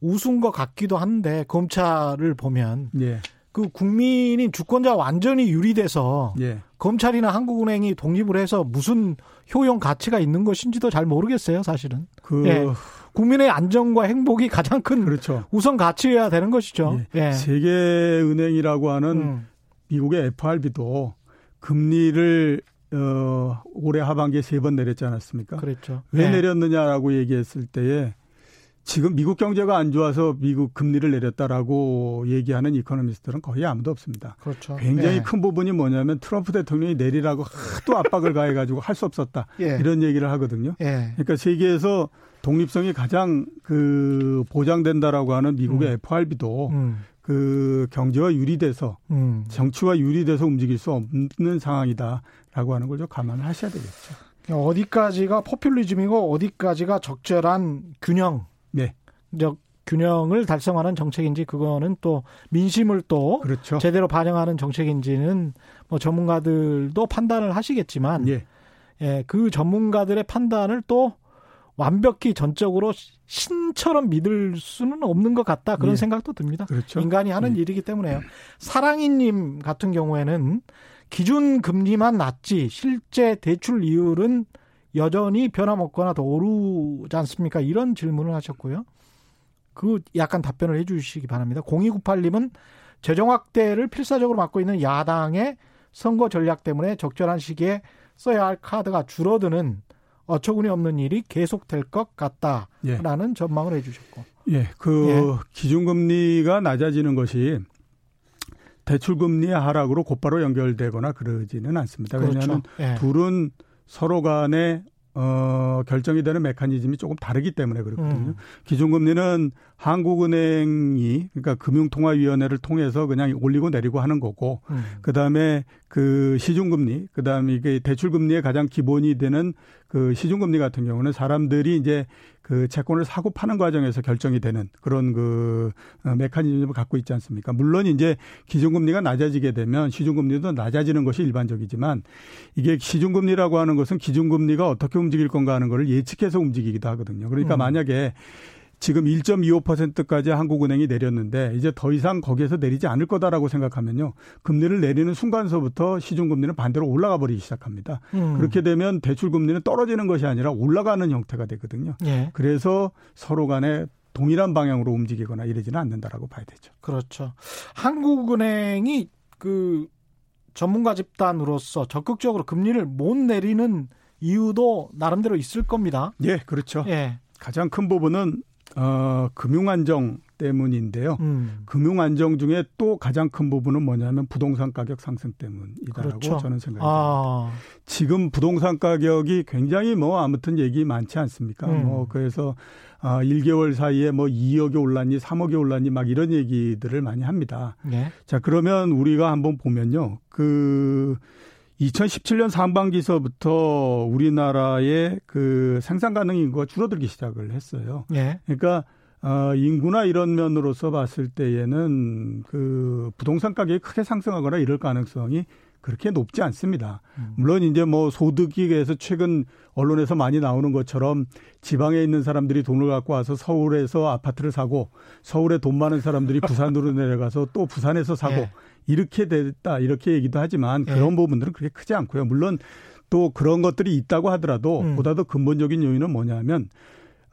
우스운 것 같기도 한데 검찰을 보면 예. 그 국민이 주권자 완전히 유리돼서 예. 검찰이나 한국은행이 독립을 해서 무슨 효용 가치가 있는 것인지도 잘 모르겠어요, 사실은. 그 예. 국민의 안정과 행복이 가장 큰 그렇죠. 우선 가치여야 되는 것이죠. 예. 예. 세계은행이라고 하는 음. 미국의 FRB도 금리를 어 올해 하반기에 세 번 내렸지 않았습니까? 그렇죠. 왜 예. 내렸느냐라고 얘기했을 때에 지금 미국 경제가 안 좋아서 미국 금리를 내렸다라고 얘기하는 이코노미스트는 거의 아무도 없습니다. 그렇죠. 굉장히 네. 큰 부분이 뭐냐면 트럼프 대통령이 내리라고 하도 압박을 가해가지고 할 수 없었다. 예. 이런 얘기를 하거든요. 예. 그러니까 세계에서 독립성이 가장 그 보장된다라고 하는 미국의 음. FRB도 음. 그 경제와 유리돼서 음. 정치와 유리돼서 움직일 수 없는 상황이다라고 하는 걸 좀 감안을 하셔야 되겠죠. 어디까지가 포퓰리즘이고 어디까지가 적절한 균형 네. 적 균형을 달성하는 정책인지 그거는 또 민심을 또 그렇죠. 제대로 반영하는 정책인지는 뭐 전문가들도 판단을 하시겠지만 예. 예, 그 전문가들의 판단을 또 완벽히 전적으로 신처럼 믿을 수는 없는 것 같다 그런 예. 생각도 듭니다. 그렇죠. 인간이 하는 예. 일이기 때문에요. 사랑이님 같은 경우에는 기준 금리만 낮지 실제 대출 이율은 여전히 변함없거나 더 오르지 않습니까? 이런 질문을 하셨고요. 그 약간 답변을 해 주시기 바랍니다. 0298님은 재정 확대를 필사적으로 맡고 있는 야당의 선거 전략 때문에 적절한 시기에 써야 할 카드가 줄어드는 어처구니 없는 일이 계속될 것 같다라는 예. 전망을 해주셨고. 예, 그 예. 기준금리가 낮아지는 것이 대출금리의 하락으로 곧바로 연결되거나 그러지는 않습니다. 그렇죠. 왜냐하면 예. 둘은 서로 간에 어, 결정이 되는 메커니즘이 조금 다르기 때문에 그렇거든요. 음. 기준금리는 한국은행이 그러니까 금융통화위원회를 통해서 그냥 올리고 내리고 하는 거고, 음. 그 다음에 그 시중금리, 그 다음에 이게 대출금리의 가장 기본이 되는 그 시중금리 같은 경우는 사람들이 이제 그 채권을 사고 파는 과정에서 결정이 되는 그런 그 어, 메커니즘을 갖고 있지 않습니까? 물론 이제 기준금리가 낮아지게 되면 시중금리도 낮아지는 것이 일반적이지만 이게 시중금리라고 하는 것은 기준금리가 어떻게 움직일 건가 하는 것을 예측해서 움직이기도 하거든요. 그러니까 음. 만약에 지금 1.25%까지 한국은행이 내렸는데 이제 더 이상 거기에서 내리지 않을 거다라고 생각하면요. 금리를 내리는 순간서부터 시중금리는 반대로 올라가 버리기 시작합니다. 음. 그렇게 되면 대출금리는 떨어지는 것이 아니라 올라가는 형태가 되거든요. 예. 그래서 서로 간에 동일한 방향으로 움직이거나 이러지는 않는다라고 봐야 되죠. 그렇죠. 한국은행이 그 전문가 집단으로서 적극적으로 금리를 못 내리는 이유도 나름대로 있을 겁니다. 예, 그렇죠. 예. 가장 큰 부분은 어, 금융 안정 때문인데요. 음. 금융 안정 중에 또 가장 큰 부분은 뭐냐면 부동산 가격 상승 때문이다라고 그렇죠. 저는 생각합니다. 아. 지금 부동산 가격이 굉장히 뭐 아무튼 얘기 많지 않습니까? 음. 뭐 그래서 아 1개월 사이에 뭐 2억이 올랐니 3억이 올랐니 막 이런 얘기들을 많이 합니다. 네. 자, 그러면 우리가 한번 보면요. 그 2017년 상반기서부터 우리나라의 그 생산 가능 인구가 줄어들기 시작을 했어요. 예. 그러니까 어, 인구나 이런 면으로서 봤을 때에는 그 부동산 가격이 크게 상승하거나 이럴 가능성이 그렇게 높지 않습니다. 음. 물론 이제 뭐 소득에 대해서 최근 언론에서 많이 나오는 것처럼 지방에 있는 사람들이 돈을 갖고 와서 서울에서 아파트를 사고 서울에 돈 많은 사람들이 [laughs] 부산으로 내려가서 또 부산에서 사고 예. 이렇게 됐다 이렇게 얘기도 하지만 예. 그런 부분들은 그렇게 크지 않고요. 물론 또 그런 것들이 있다고 하더라도 음. 보다 더 근본적인 요인은 뭐냐면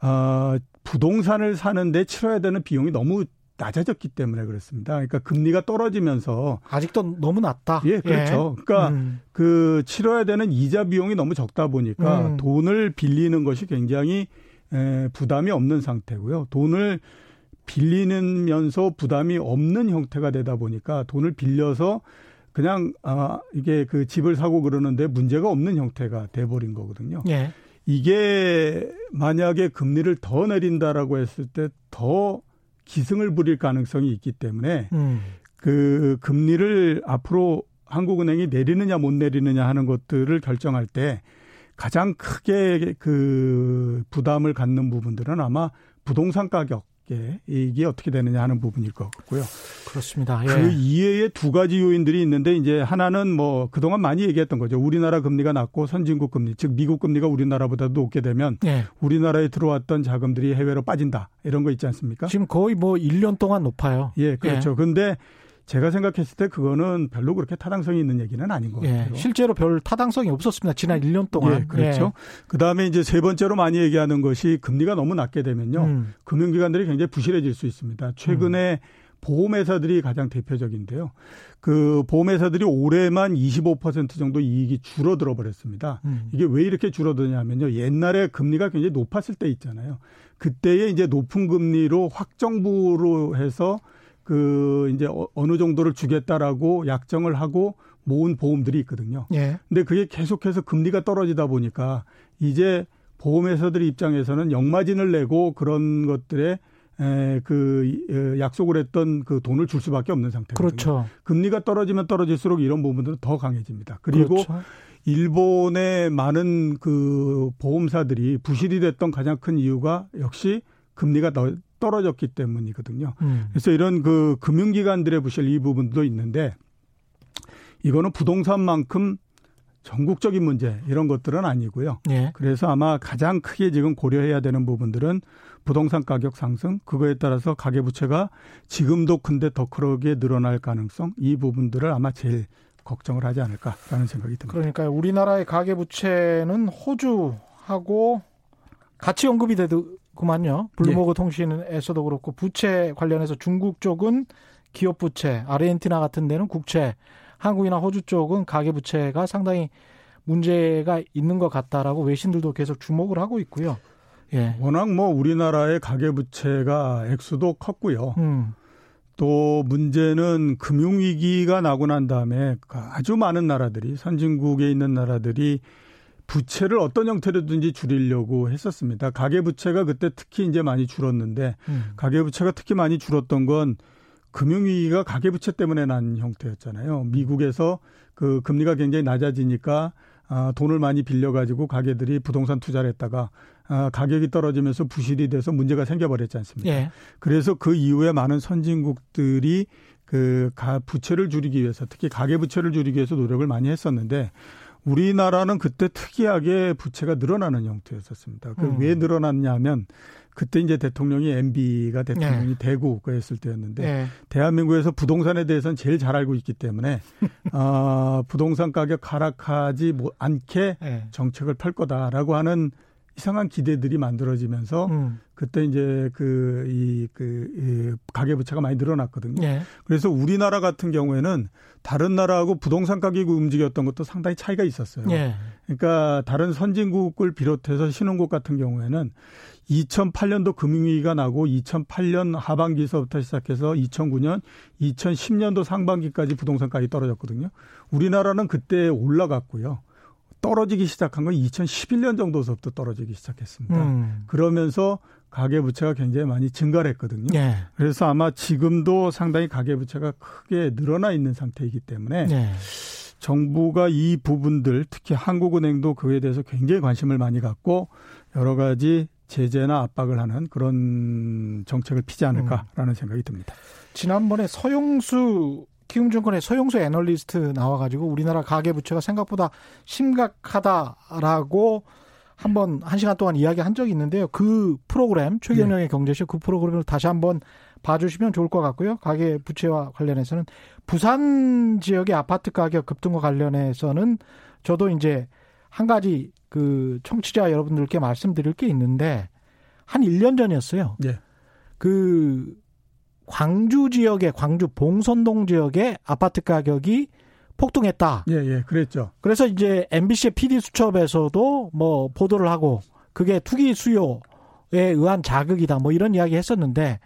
어, 부동산을 사는데 치러야 되는 비용이 너무 낮아졌기 때문에 그렇습니다. 그러니까 금리가 떨어지면서 아직도 너무 낮다. 예, 그렇죠. 예. 그러니까 음. 그 치러야 되는 이자 비용이 너무 적다 보니까 음. 돈을 빌리는 것이 굉장히 에, 부담이 없는 상태고요. 돈을 빌리면서 부담이 없는 형태가 되다 보니까 돈을 빌려서 그냥 아 이게 그 집을 사고 그러는데 문제가 없는 형태가 돼 버린 거거든요. 예. 이게 만약에 금리를 더 내린다라고 했을 때 더 기승을 부릴 가능성이 있기 때문에 음. 그 금리를 앞으로 한국은행이 내리느냐 못 내리느냐 하는 것들을 결정할 때 가장 크게 그 부담을 갖는 부분들은 아마 부동산 가격 예, 이게 어떻게 되느냐 하는 부분일 것 같고요. 그렇습니다. 예. 그 이외에 두 가지 요인들이 있는데 이제 하나는 뭐 그동안 많이 얘기했던 거죠. 우리나라 금리가 낮고 선진국 금리, 즉 미국 금리가 우리나라보다 도 높게 되면 예. 우리나라에 들어왔던 자금들이 해외로 빠진다. 이런 거 있지 않습니까? 지금 거의 뭐 1년 동안 높아요. 예, 그렇죠. 예. 근데 제가 생각했을 때 그거는 별로 그렇게 타당성이 있는 얘기는 아닌 것 예, 같아요. 실제로 별 타당성이 없었습니다. 지난 1년 동안. 예, 그렇죠. 예. 그다음에 이제 세 번째로 많이 얘기하는 것이 금리가 너무 낮게 되면요. 음. 금융기관들이 굉장히 부실해질 수 있습니다. 최근에 음. 보험회사들이 가장 대표적인데요. 그 보험회사들이 올해만 25% 정도 이익이 줄어들어 버렸습니다. 음. 이게 왜 이렇게 줄어드냐면요. 옛날에 금리가 굉장히 높았을 때 있잖아요. 그때에 이제 높은 금리로 확정부로 해서 그 이제 어, 어느 정도를 주겠다라고 약정을 하고 모은 보험들이 있거든요. 예. 근데 그게 계속해서 금리가 떨어지다 보니까 이제 보험회사들 입장에서는 역마진을 내고 그런 것들에 에, 그 약속을 했던 그 돈을 줄 수밖에 없는 상태거든요. 그렇죠. 금리가 떨어지면 떨어질수록 이런 부분들은 더 강해집니다. 그리고 그렇죠. 일본의 많은 그 보험사들이 부실이 됐던 가장 큰 이유가 역시 금리가 떨어졌기 때문이거든요. 음. 그래서 이런 그 금융기관들의 부실 이 부분도 있는데 이거는 부동산만큼 전국적인 문제 이런 것들은 아니고요. 예. 그래서 아마 가장 크게 지금 고려해야 되는 부분들은 부동산 가격 상승 그거에 따라서 가계 부채가 지금도 큰데 더 크게 늘어날 가능성 이 부분들을 아마 제일 걱정을 하지 않을까라는 생각이 듭니다. 그러니까 우리나라의 가계 부채는 호주하고 같이 언급이 되더구만요. 블룸버그 예. 통신에서도 그렇고 부채 관련해서 중국 쪽은 기업 부채, 아르헨티나 같은 데는 국채, 한국이나 호주 쪽은 가계 부채가 상당히 문제가 있는 것 같다라고 외신들도 계속 주목을 하고 있고요. 예. 워낙 뭐 우리나라의 가계 부채가 액수도 컸고요. 음. 또 문제는 금융 위기가 나고 난 다음에 아주 많은 나라들이 선진국에 있는 나라들이 부채를 어떤 형태로든지 줄이려고 했었습니다. 가계 부채가 그때 특히 이제 많이 줄었는데 음. 가계 부채가 특히 많이 줄었던 건 금융위기가 가계부채 때문에 난 형태였잖아요. 미국에서 그 금리가 굉장히 낮아지니까 아, 돈을 많이 빌려가지고 가게들이 부동산 투자를 했다가 아, 가격이 떨어지면서 부실이 돼서 문제가 생겨버렸지 않습니까? 예. 그래서 그 이후에 많은 선진국들이 그 가, 부채를 줄이기 위해서 특히 가계 부채를 줄이기 위해서 노력을 많이 했었는데 우리나라는 그때 특이하게 부채가 늘어나는 형태였었습니다. 그왜 음. 늘어났냐면 그때 이제 대통령이 MB가 대통령이 네. 되고 그랬을 때였는데 네. 대한민국에서 부동산에 대해서는 제일 잘 알고 있기 때문에 [laughs] 어, 부동산 가격 하락하지 않게 네. 정책을 펼 거다라고 하는 이상한 기대들이 만들어지면서 음. 그때 이제 그, 이, 그, 이 가계 부채가 많이 늘어났거든요. 네. 그래서 우리나라 같은 경우에는 다른 나라하고 부동산 가격이 움직였던 것도 상당히 차이가 있었어요. 네. 그러니까 다른 선진국을 비롯해서 신흥국 같은 경우에는 2008년도 금융위기가 나고 2008년 하반기서부터 시작해서 2009년, 2010년도 상반기까지 부동산가격이 떨어졌거든요. 우리나라는 그때 올라갔고요. 떨어지기 시작한 건 2011년 정도서부터 떨어지기 시작했습니다. 음. 그러면서 가계부채가 굉장히 많이 증가를 했거든요. 네. 그래서 아마 지금도 상당히 가계부채가 크게 늘어나 있는 상태이기 때문에 네. 정부가 이 부분들 특히 한국은행도 그에 대해서 굉장히 관심을 많이 갖고 여러 가지 제재나 압박을 하는 그런 정책을 피지 않을까라는 음. 생각이 듭니다. 지난번에 서용수 키움증권의 서용수 애널리스트 나와가지고 우리나라 가계부채가 생각보다 심각하다라고 한번 한 시간 동안 이야기한 적이 있는데요. 그 프로그램 최경영의 네. 경제쇼 그 프로그램을 다시 한번 봐주시면 좋을 것 같고요. 가계 부채와 관련해서는 부산 지역의 아파트 가격 급등과 관련해서는 저도 이제 한 가지 그 청취자 여러분들께 말씀드릴 게 있는데 한 1년 전이었어요. 네. 그 광주 지역의 광주 봉선동 지역의 아파트 가격이 폭등했다. 예, 예, 그랬죠. 그래서 이제 MBC의 PD 수첩에서도 뭐 보도를 하고 그게 투기 수요에 의한 자극이다. 뭐 이런 이야기 했었는데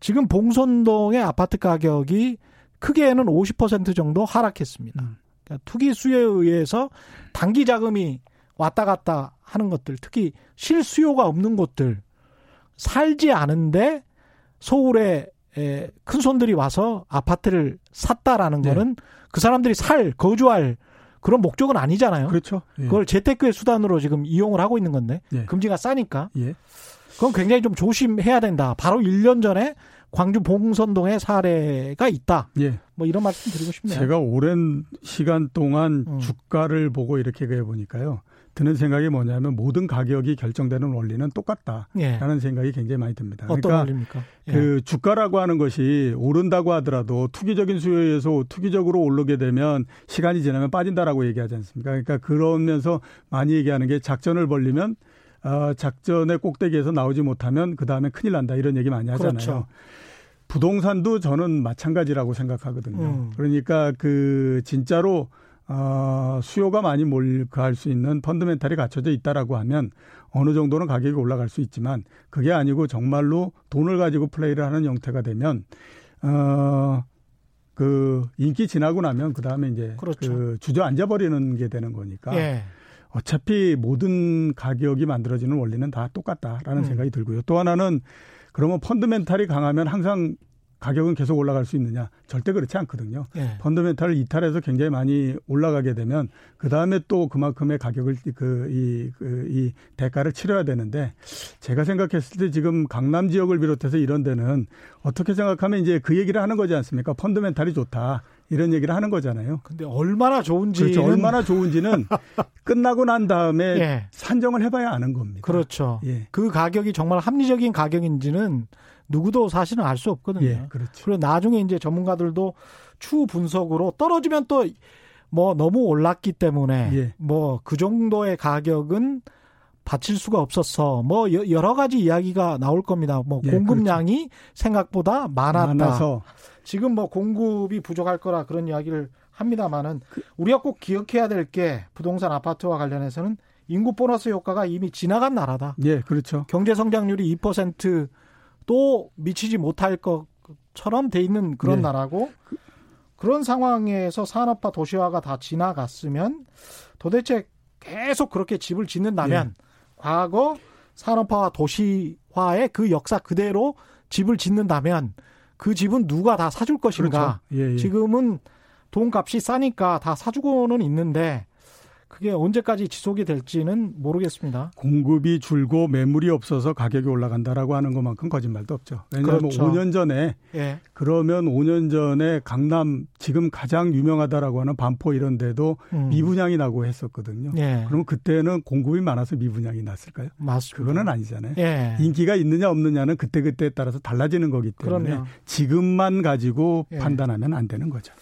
지금 봉선동의 아파트 가격이 크게는 50% 정도 하락했습니다. 음. 그러니까 투기 수요에 의해서 단기 자금이 왔다 갔다 하는 것들, 특히 실수요가 없는 곳들, 살지 않은데 서울에 에, 큰 손들이 와서 아파트를 샀다라는 네. 거는 그 사람들이 살 거주할 그런 목적은 아니잖아요. 그렇죠. 예. 그걸 재테크의 수단으로 지금 이용을 하고 있는 건데 예. 금지가 싸니까. 예. 그건 굉장히 좀 조심해야 된다. 바로 1년 전에 광주 봉선동의 사례가 있다. 예. 뭐 이런 말씀 드리고 싶네요. 제가 오랜 시간 동안 음. 주가를 보고 이렇게 해 보니까요. 드는 생각이 뭐냐면 모든 가격이 결정되는 원리는 똑같다라는 예. 생각이 굉장히 많이 듭니다. 어떤 그러니까 원리입니까? 예. 그 주가라고 하는 것이 오른다고 하더라도 투기적인 수요에 의해서 투기적으로 오르게 되면 시간이 지나면 빠진다라고 얘기하지 않습니까? 그러니까 그러면서 많이 얘기하는 게 작전을 벌리면 어, 작전의 꼭대기에서 나오지 못하면 그 다음에 큰일 난다 이런 얘기 많이 하잖아요. 그렇죠. 부동산도 저는 마찬가지라고 생각하거든요. 음. 그러니까 그 진짜로 어, 수요가 많이 몰입할 수 있는 펀드멘탈이 갖춰져 있다라고 하면 어느 정도는 가격이 올라갈 수 있지만 그게 아니고 정말로 돈을 가지고 플레이를 하는 형태가 되면 어, 그 인기 지나고 나면 그 다음에 이제 그렇죠. 그 주저앉아 버리는 게 되는 거니까 예. 어차피 모든 가격이 만들어지는 원리는 다 똑같다라는 음. 생각이 들고요. 또 하나는 그러면 펀드멘탈이 강하면 항상 가격은 계속 올라갈 수 있느냐? 절대 그렇지 않거든요. 예. 펀더멘탈을 이탈해서 굉장히 많이 올라가게 되면 그 다음에 또 그만큼의 가격을 그이 그, 이 대가를 치러야 되는데 제가 생각했을 때 지금 강남 지역을 비롯해서 이런 데는 어떻게 생각하면 이제 그 얘기를 하는 거지 않습니까? 펀더멘탈이 좋다. 이런 얘기를 하는 거잖아요. 근데 얼마나 좋은지 그렇죠. 얼마나 좋은지는 [laughs] 끝나고 난 다음에 예. 산정을 해봐야 아는 겁니다. 그렇죠. 예. 그 가격이 정말 합리적인 가격인지는 누구도 사실은 알 수 없거든요. 예, 그렇죠. 그리고 나중에 이제 전문가들도 추후 분석으로 떨어지면 또 뭐 너무 올랐기 때문에 예. 뭐그 정도의 가격은 받칠 수가 없었어. 뭐 여러 가지 이야기가 나올 겁니다. 뭐 예, 공급량이 그렇죠. 생각보다 많았다. 많아서. 지금 뭐 공급이 부족할 거라 그런 이야기를 합니다만은 우리가 꼭 기억해야 될 게 부동산 아파트와 관련해서는 인구 보너스 효과가 이미 지나간 나라다. 예, 그렇죠. 경제 성장률이 2% 도 미치지 못할 것처럼 돼 있는 그런 네. 나라고 그런 상황에서 산업화 도시화가 다 지나갔으면 도대체 계속 그렇게 집을 짓는다면 예. 과거 산업화와 도시화의 그 역사 그대로 집을 짓는다면 그 집은 누가 다 사줄 것인가? 그렇죠. 예, 예. 지금은 돈값이 싸니까 다 사주고는 있는데 그게 언제까지 지속이 될지는 모르겠습니다. 공급이 줄고 매물이 없어서 가격이 올라간다라고 하는 것만큼 거짓말도 없죠. 왜냐하면 그렇죠. 5년 전에 예. 그러면 5년 전에 강남 지금 가장 유명하다라고 하는 반포 이런 데도 음. 미분양이 나고 했었거든요. 예. 그러면 그때는 공급이 많아서 미분양이 났을까요? 맞습니다. 그거는 아니잖아요. 예. 인기가 있느냐 없느냐는 그때그때에 따라서 달라지는 거기 때문에 그럼요. 지금만 가지고 예. 판단하면 안 되는 거죠.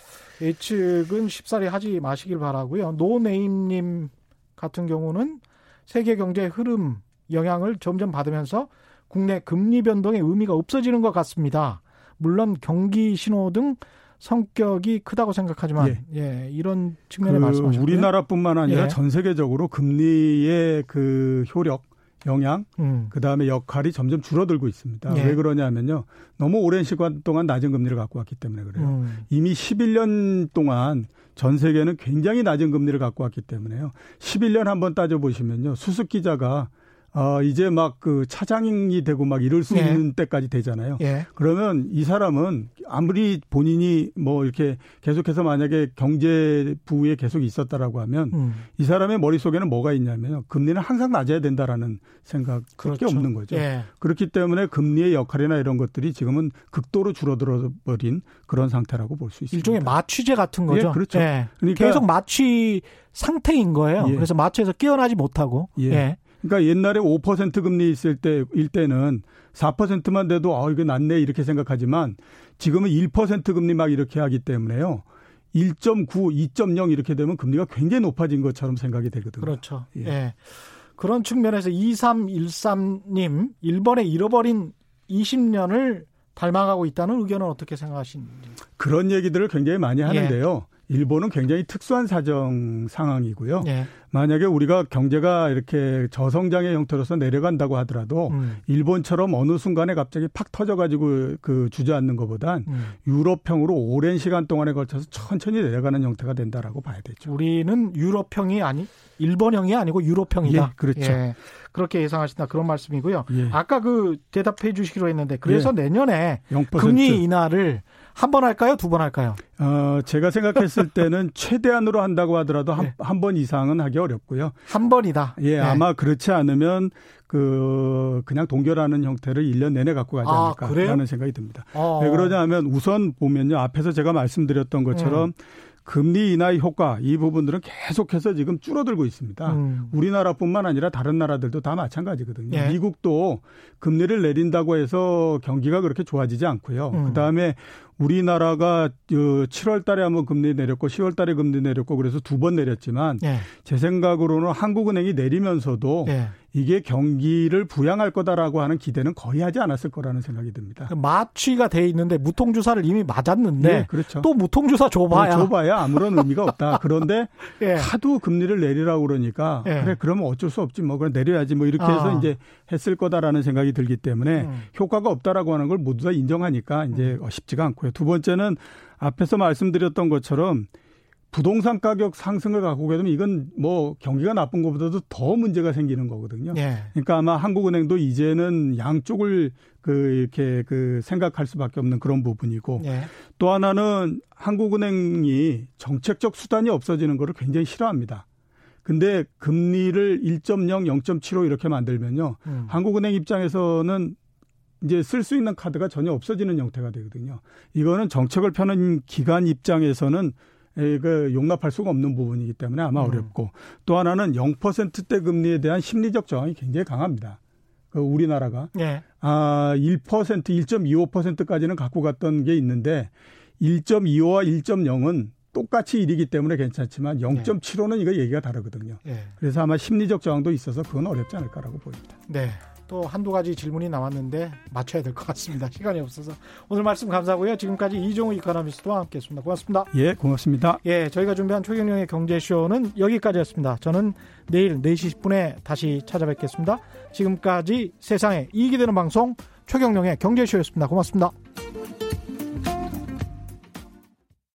예측은 쉽사리 하지 마시길 바라고요. 노네임님 같은 경우는 세계 경제 흐름 영향을 점점 받으면서 국내 금리 변동의 의미가 없어지는 것 같습니다. 물론 경기 신호 등 성격이 크다고 생각하지만 예, 예 이런 측면에 그 말씀하셨고요. 우리나라뿐만 아니라 예. 전 세계적으로 금리의 그 효력 영향, 음. 그 다음에 역할이 점점 줄어들고 있습니다. 예. 왜 그러냐면요. 너무 오랜 시간 동안 낮은 금리를 갖고 왔기 때문에 그래요. 음. 이미 11년 동안 전 세계는 굉장히 낮은 금리를 갖고 왔기 때문에요. 11년 한번 따져보시면요. 수습 기자가 어, 이제 막 그 차장이 되고 막 이럴 수 예. 있는 때까지 되잖아요. 예. 그러면 이 사람은 아무리 본인이 뭐 이렇게 계속해서 만약에 경제부에 계속 있었다라고 하면 음. 이 사람의 머릿속에는 뭐가 있냐면요. 금리는 항상 낮아야 된다라는 생각밖에 그렇죠. 없는 거죠. 예. 그렇기 때문에 금리의 역할이나 이런 것들이 지금은 극도로 줄어들어 버린 그런 상태라고 볼 수 있습니다. 일종의 마취제 같은 거죠. 예, 그렇죠. 예. 그러니까 계속 마취 상태인 거예요. 예. 그래서 마취에서 깨어나지 못하고. 예. 예. 그러니까 옛날에 5% 금리 있을 때, 일 때는 4%만 돼도, 아, 이거 낫네, 이렇게 생각하지만 지금은 1% 금리 막 이렇게 하기 때문에요. 1.9, 2.0 이렇게 되면 금리가 굉장히 높아진 것처럼 생각이 되거든요. 그렇죠. 예. 예. 그런 측면에서 2313님, 일본에 잃어버린 20년을 닮아가고 있다는 의견은 어떻게 생각하시는지? 그런 얘기들을 굉장히 많이 하는데요. 예. 일본은 굉장히 특수한 사정 상황이고요. 예. 만약에 우리가 경제가 이렇게 저성장의 형태로서 내려간다고 하더라도 음. 일본처럼 어느 순간에 갑자기 팍 터져가지고 그 주저앉는 것보단 음. 유럽형으로 오랜 시간 동안에 걸쳐서 천천히 내려가는 형태가 된다라고 봐야 되죠. 우리는 유럽형이 아니 일본형이 아니고 유럽형이다. 예, 그렇죠. 예. 그렇게 예상하신다 그런 말씀이고요. 예. 아까 그 대답해 주시기로 했는데 그래서 예. 내년에 0%. 금리 인하를 한 번 할까요? 두 번 할까요? 어, 제가 생각했을 때는 [laughs] 최대한으로 한다고 하더라도 한, 네. 한번 이상은 하기 어렵고요. 한 번이다. 예, 네. 아마 그렇지 않으면 그 그냥 동결하는 형태를 1년 내내 갖고 가지 아, 않을까라는 아, 생각이 듭니다. 어. 왜 그러냐면 우선 보면요. 앞에서 제가 말씀드렸던 것처럼 음. 금리 인하의 효과 이 부분들은 계속해서 지금 줄어들고 있습니다. 음. 우리나라뿐만 아니라 다른 나라들도 다 마찬가지거든요. 예. 미국도 금리를 내린다고 해서 경기가 그렇게 좋아지지 않고요. 음. 그다음에 우리나라가 7월 달에 한번 금리 내렸고 10월 달에 금리 내렸고 그래서 두 번 내렸지만 예. 제 생각으로는 한국은행이 내리면서도 예. 이게 경기를 부양할 거다라고 하는 기대는 거의 하지 않았을 거라는 생각이 듭니다. 마취가 돼 있는데 무통 주사를 이미 맞았는데 예, 그렇죠. 또 무통 주사 줘봐야 어, 줘봐야 아무런 의미가 없다. 그런데 [laughs] 예. 하도 금리를 내리라고 그러니까 예. 그래 그러면 어쩔 수 없지 뭐 그냥 내려야지 뭐 이렇게 해서 아. 이제 했을 거다라는 생각이 들기 때문에 음. 효과가 없다라고 하는 걸 모두 다 인정하니까 이제 음. 쉽지가 않고요. 두 번째는 앞에서 말씀드렸던 것처럼 부동산 가격 상승을 갖고 오게 되면 이건 뭐 경기가 나쁜 것보다도 더 문제가 생기는 거거든요. 예. 그러니까 아마 한국은행도 이제는 양쪽을 그 이렇게 그 생각할 수밖에 없는 그런 부분이고 예. 또 하나는 한국은행이 정책적 수단이 없어지는 거를 굉장히 싫어합니다. 근데 금리를 1.0, 0.75 이렇게 만들면요. 음. 한국은행 입장에서는 이제 쓸 수 있는 카드가 전혀 없어지는 형태가 되거든요. 이거는 정책을 펴는 기관 입장에서는 그 용납할 수가 없는 부분이기 때문에 아마 음. 어렵고 또 하나는 0%대 금리에 대한 심리적 저항이 굉장히 강합니다. 그 우리나라가 예. 아 1% 1.25%까지는 갖고 갔던 게 있는데 1.25와 1.0은 똑같이 1이기 때문에 괜찮지만 0.75는 이거 얘기가 다르거든요. 예. 그래서 아마 심리적 저항도 있어서 그건 어렵지 않을 까라고 보입니다. 네. 또 한두 가지 질문이 나왔는데 맞춰야 될 것 같습니다. 시간이 없어서 오늘 말씀 감사하고요. 지금까지 이종우 이카노미스트와 함께했습니다. 고맙습니다. 예, 고맙습니다. 예, 저희가 준비한 최경영의 경제쇼는 여기까지였습니다. 저는 내일 4시 10분에 다시 찾아뵙겠습니다. 지금까지 세상에 이익이 되는 방송 최경영의 경제쇼였습니다. 고맙습니다.